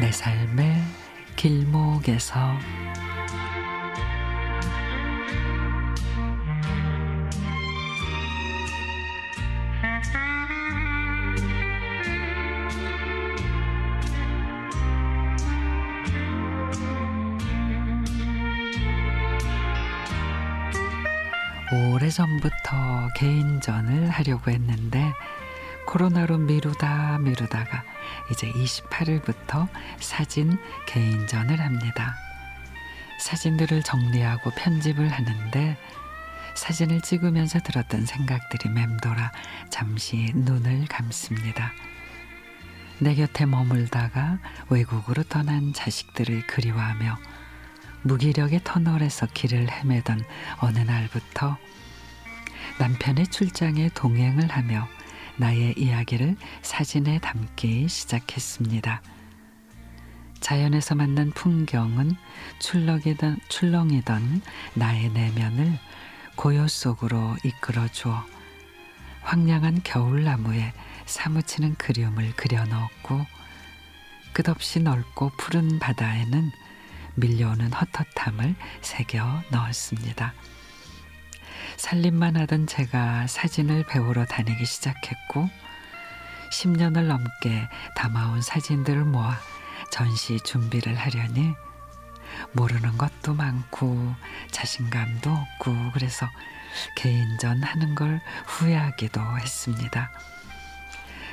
내 삶의 길목에서. 오래전부터 개인전을 하려고 했는데 코로나로 미루다 미루다가 이제 28일부터 사진 개인전을 합니다. 사진들을 정리하고 편집을 하는데 사진을 찍으면서 들었던 생각들이 맴돌아 잠시 눈을 감습니다. 내 곁에 머물다가 외국으로 떠난 자식들을 그리워하며 무기력의 터널에서 길을 헤매던 어느 날부터 남편의 출장에 동행을 하며 나의 이야기를 사진에 담기 시작했습니다. 자연에서 만난 풍경은 출렁이던, 출렁이던 나의 내면을 고요 속으로 이끌어 주어 황량한 겨울나무에 사무치는 그림을 그려 넣었고 끝없이 넓고 푸른 바다에는 밀려오는 헛헛함을 새겨 넣었습니다. 살림만 하던 제가 사진을 배우러 다니기 시작했고 10년을 넘게 담아온 사진들을 모아 전시 준비를 하려니 모르는 것도 많고 자신감도 없고 그래서 개인전 하는 걸 후회하기도 했습니다.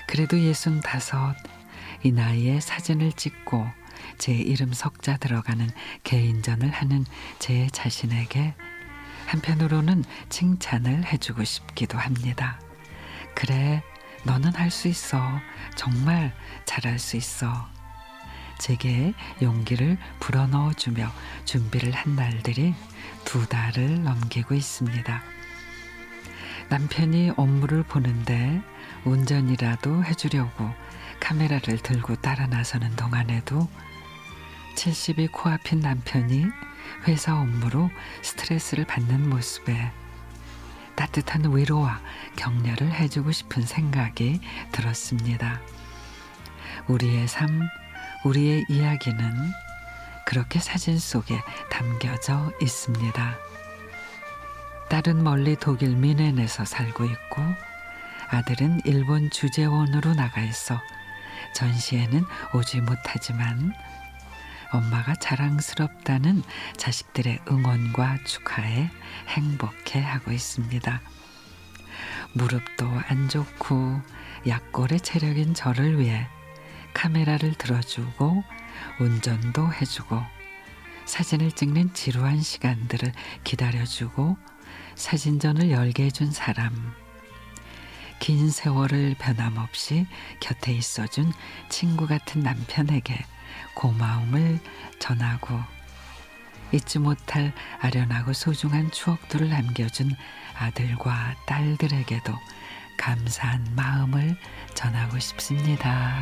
그래도 예순 다섯 이 나이에 사진을 찍고 제 이름 석자 들어가는 개인전을 하는 제 자신에게 한편으로는 칭찬을 해주고 싶기도 합니다. 그래, 너는 할 수 있어. 정말 잘할 수 있어. 제게 용기를 불어넣어주며 준비를 한 날들이 두 달을 넘기고 있습니다. 남편이 업무를 보는데 운전이라도 해주려고 카메라를 들고 따라 나서는 동안에도 70이 코앞인 남편이 회사 업무로 스트레스를 받는 모습에 따뜻한 위로와 격려를 해주고 싶은 생각이 들었습니다. 우리의 삶, 우리의 이야기는 그렇게 사진 속에 담겨져 있습니다. 딸은 멀리 독일 미넨에서 살고 있고 아들은 일본 주재원으로 나가 있어 전시에는 오지 못하지만 엄마가 자랑스럽다는 자식들의 응원과 축하에 행복해 하고 있습니다. 무릎도 안 좋고 약골의 체력인 저를 위해 카메라를 들어주고 운전도 해주고 사진을 찍는 지루한 시간들을 기다려주고 사진전을 열게 해준 사람 긴 세월을 변함없이 곁에 있어준 친구 같은 남편에게 고마움을 전하고 잊지 못할 아련하고 소중한 추억들을 남겨준 아들과 딸들에게도 감사한 마음을 전하고 싶습니다.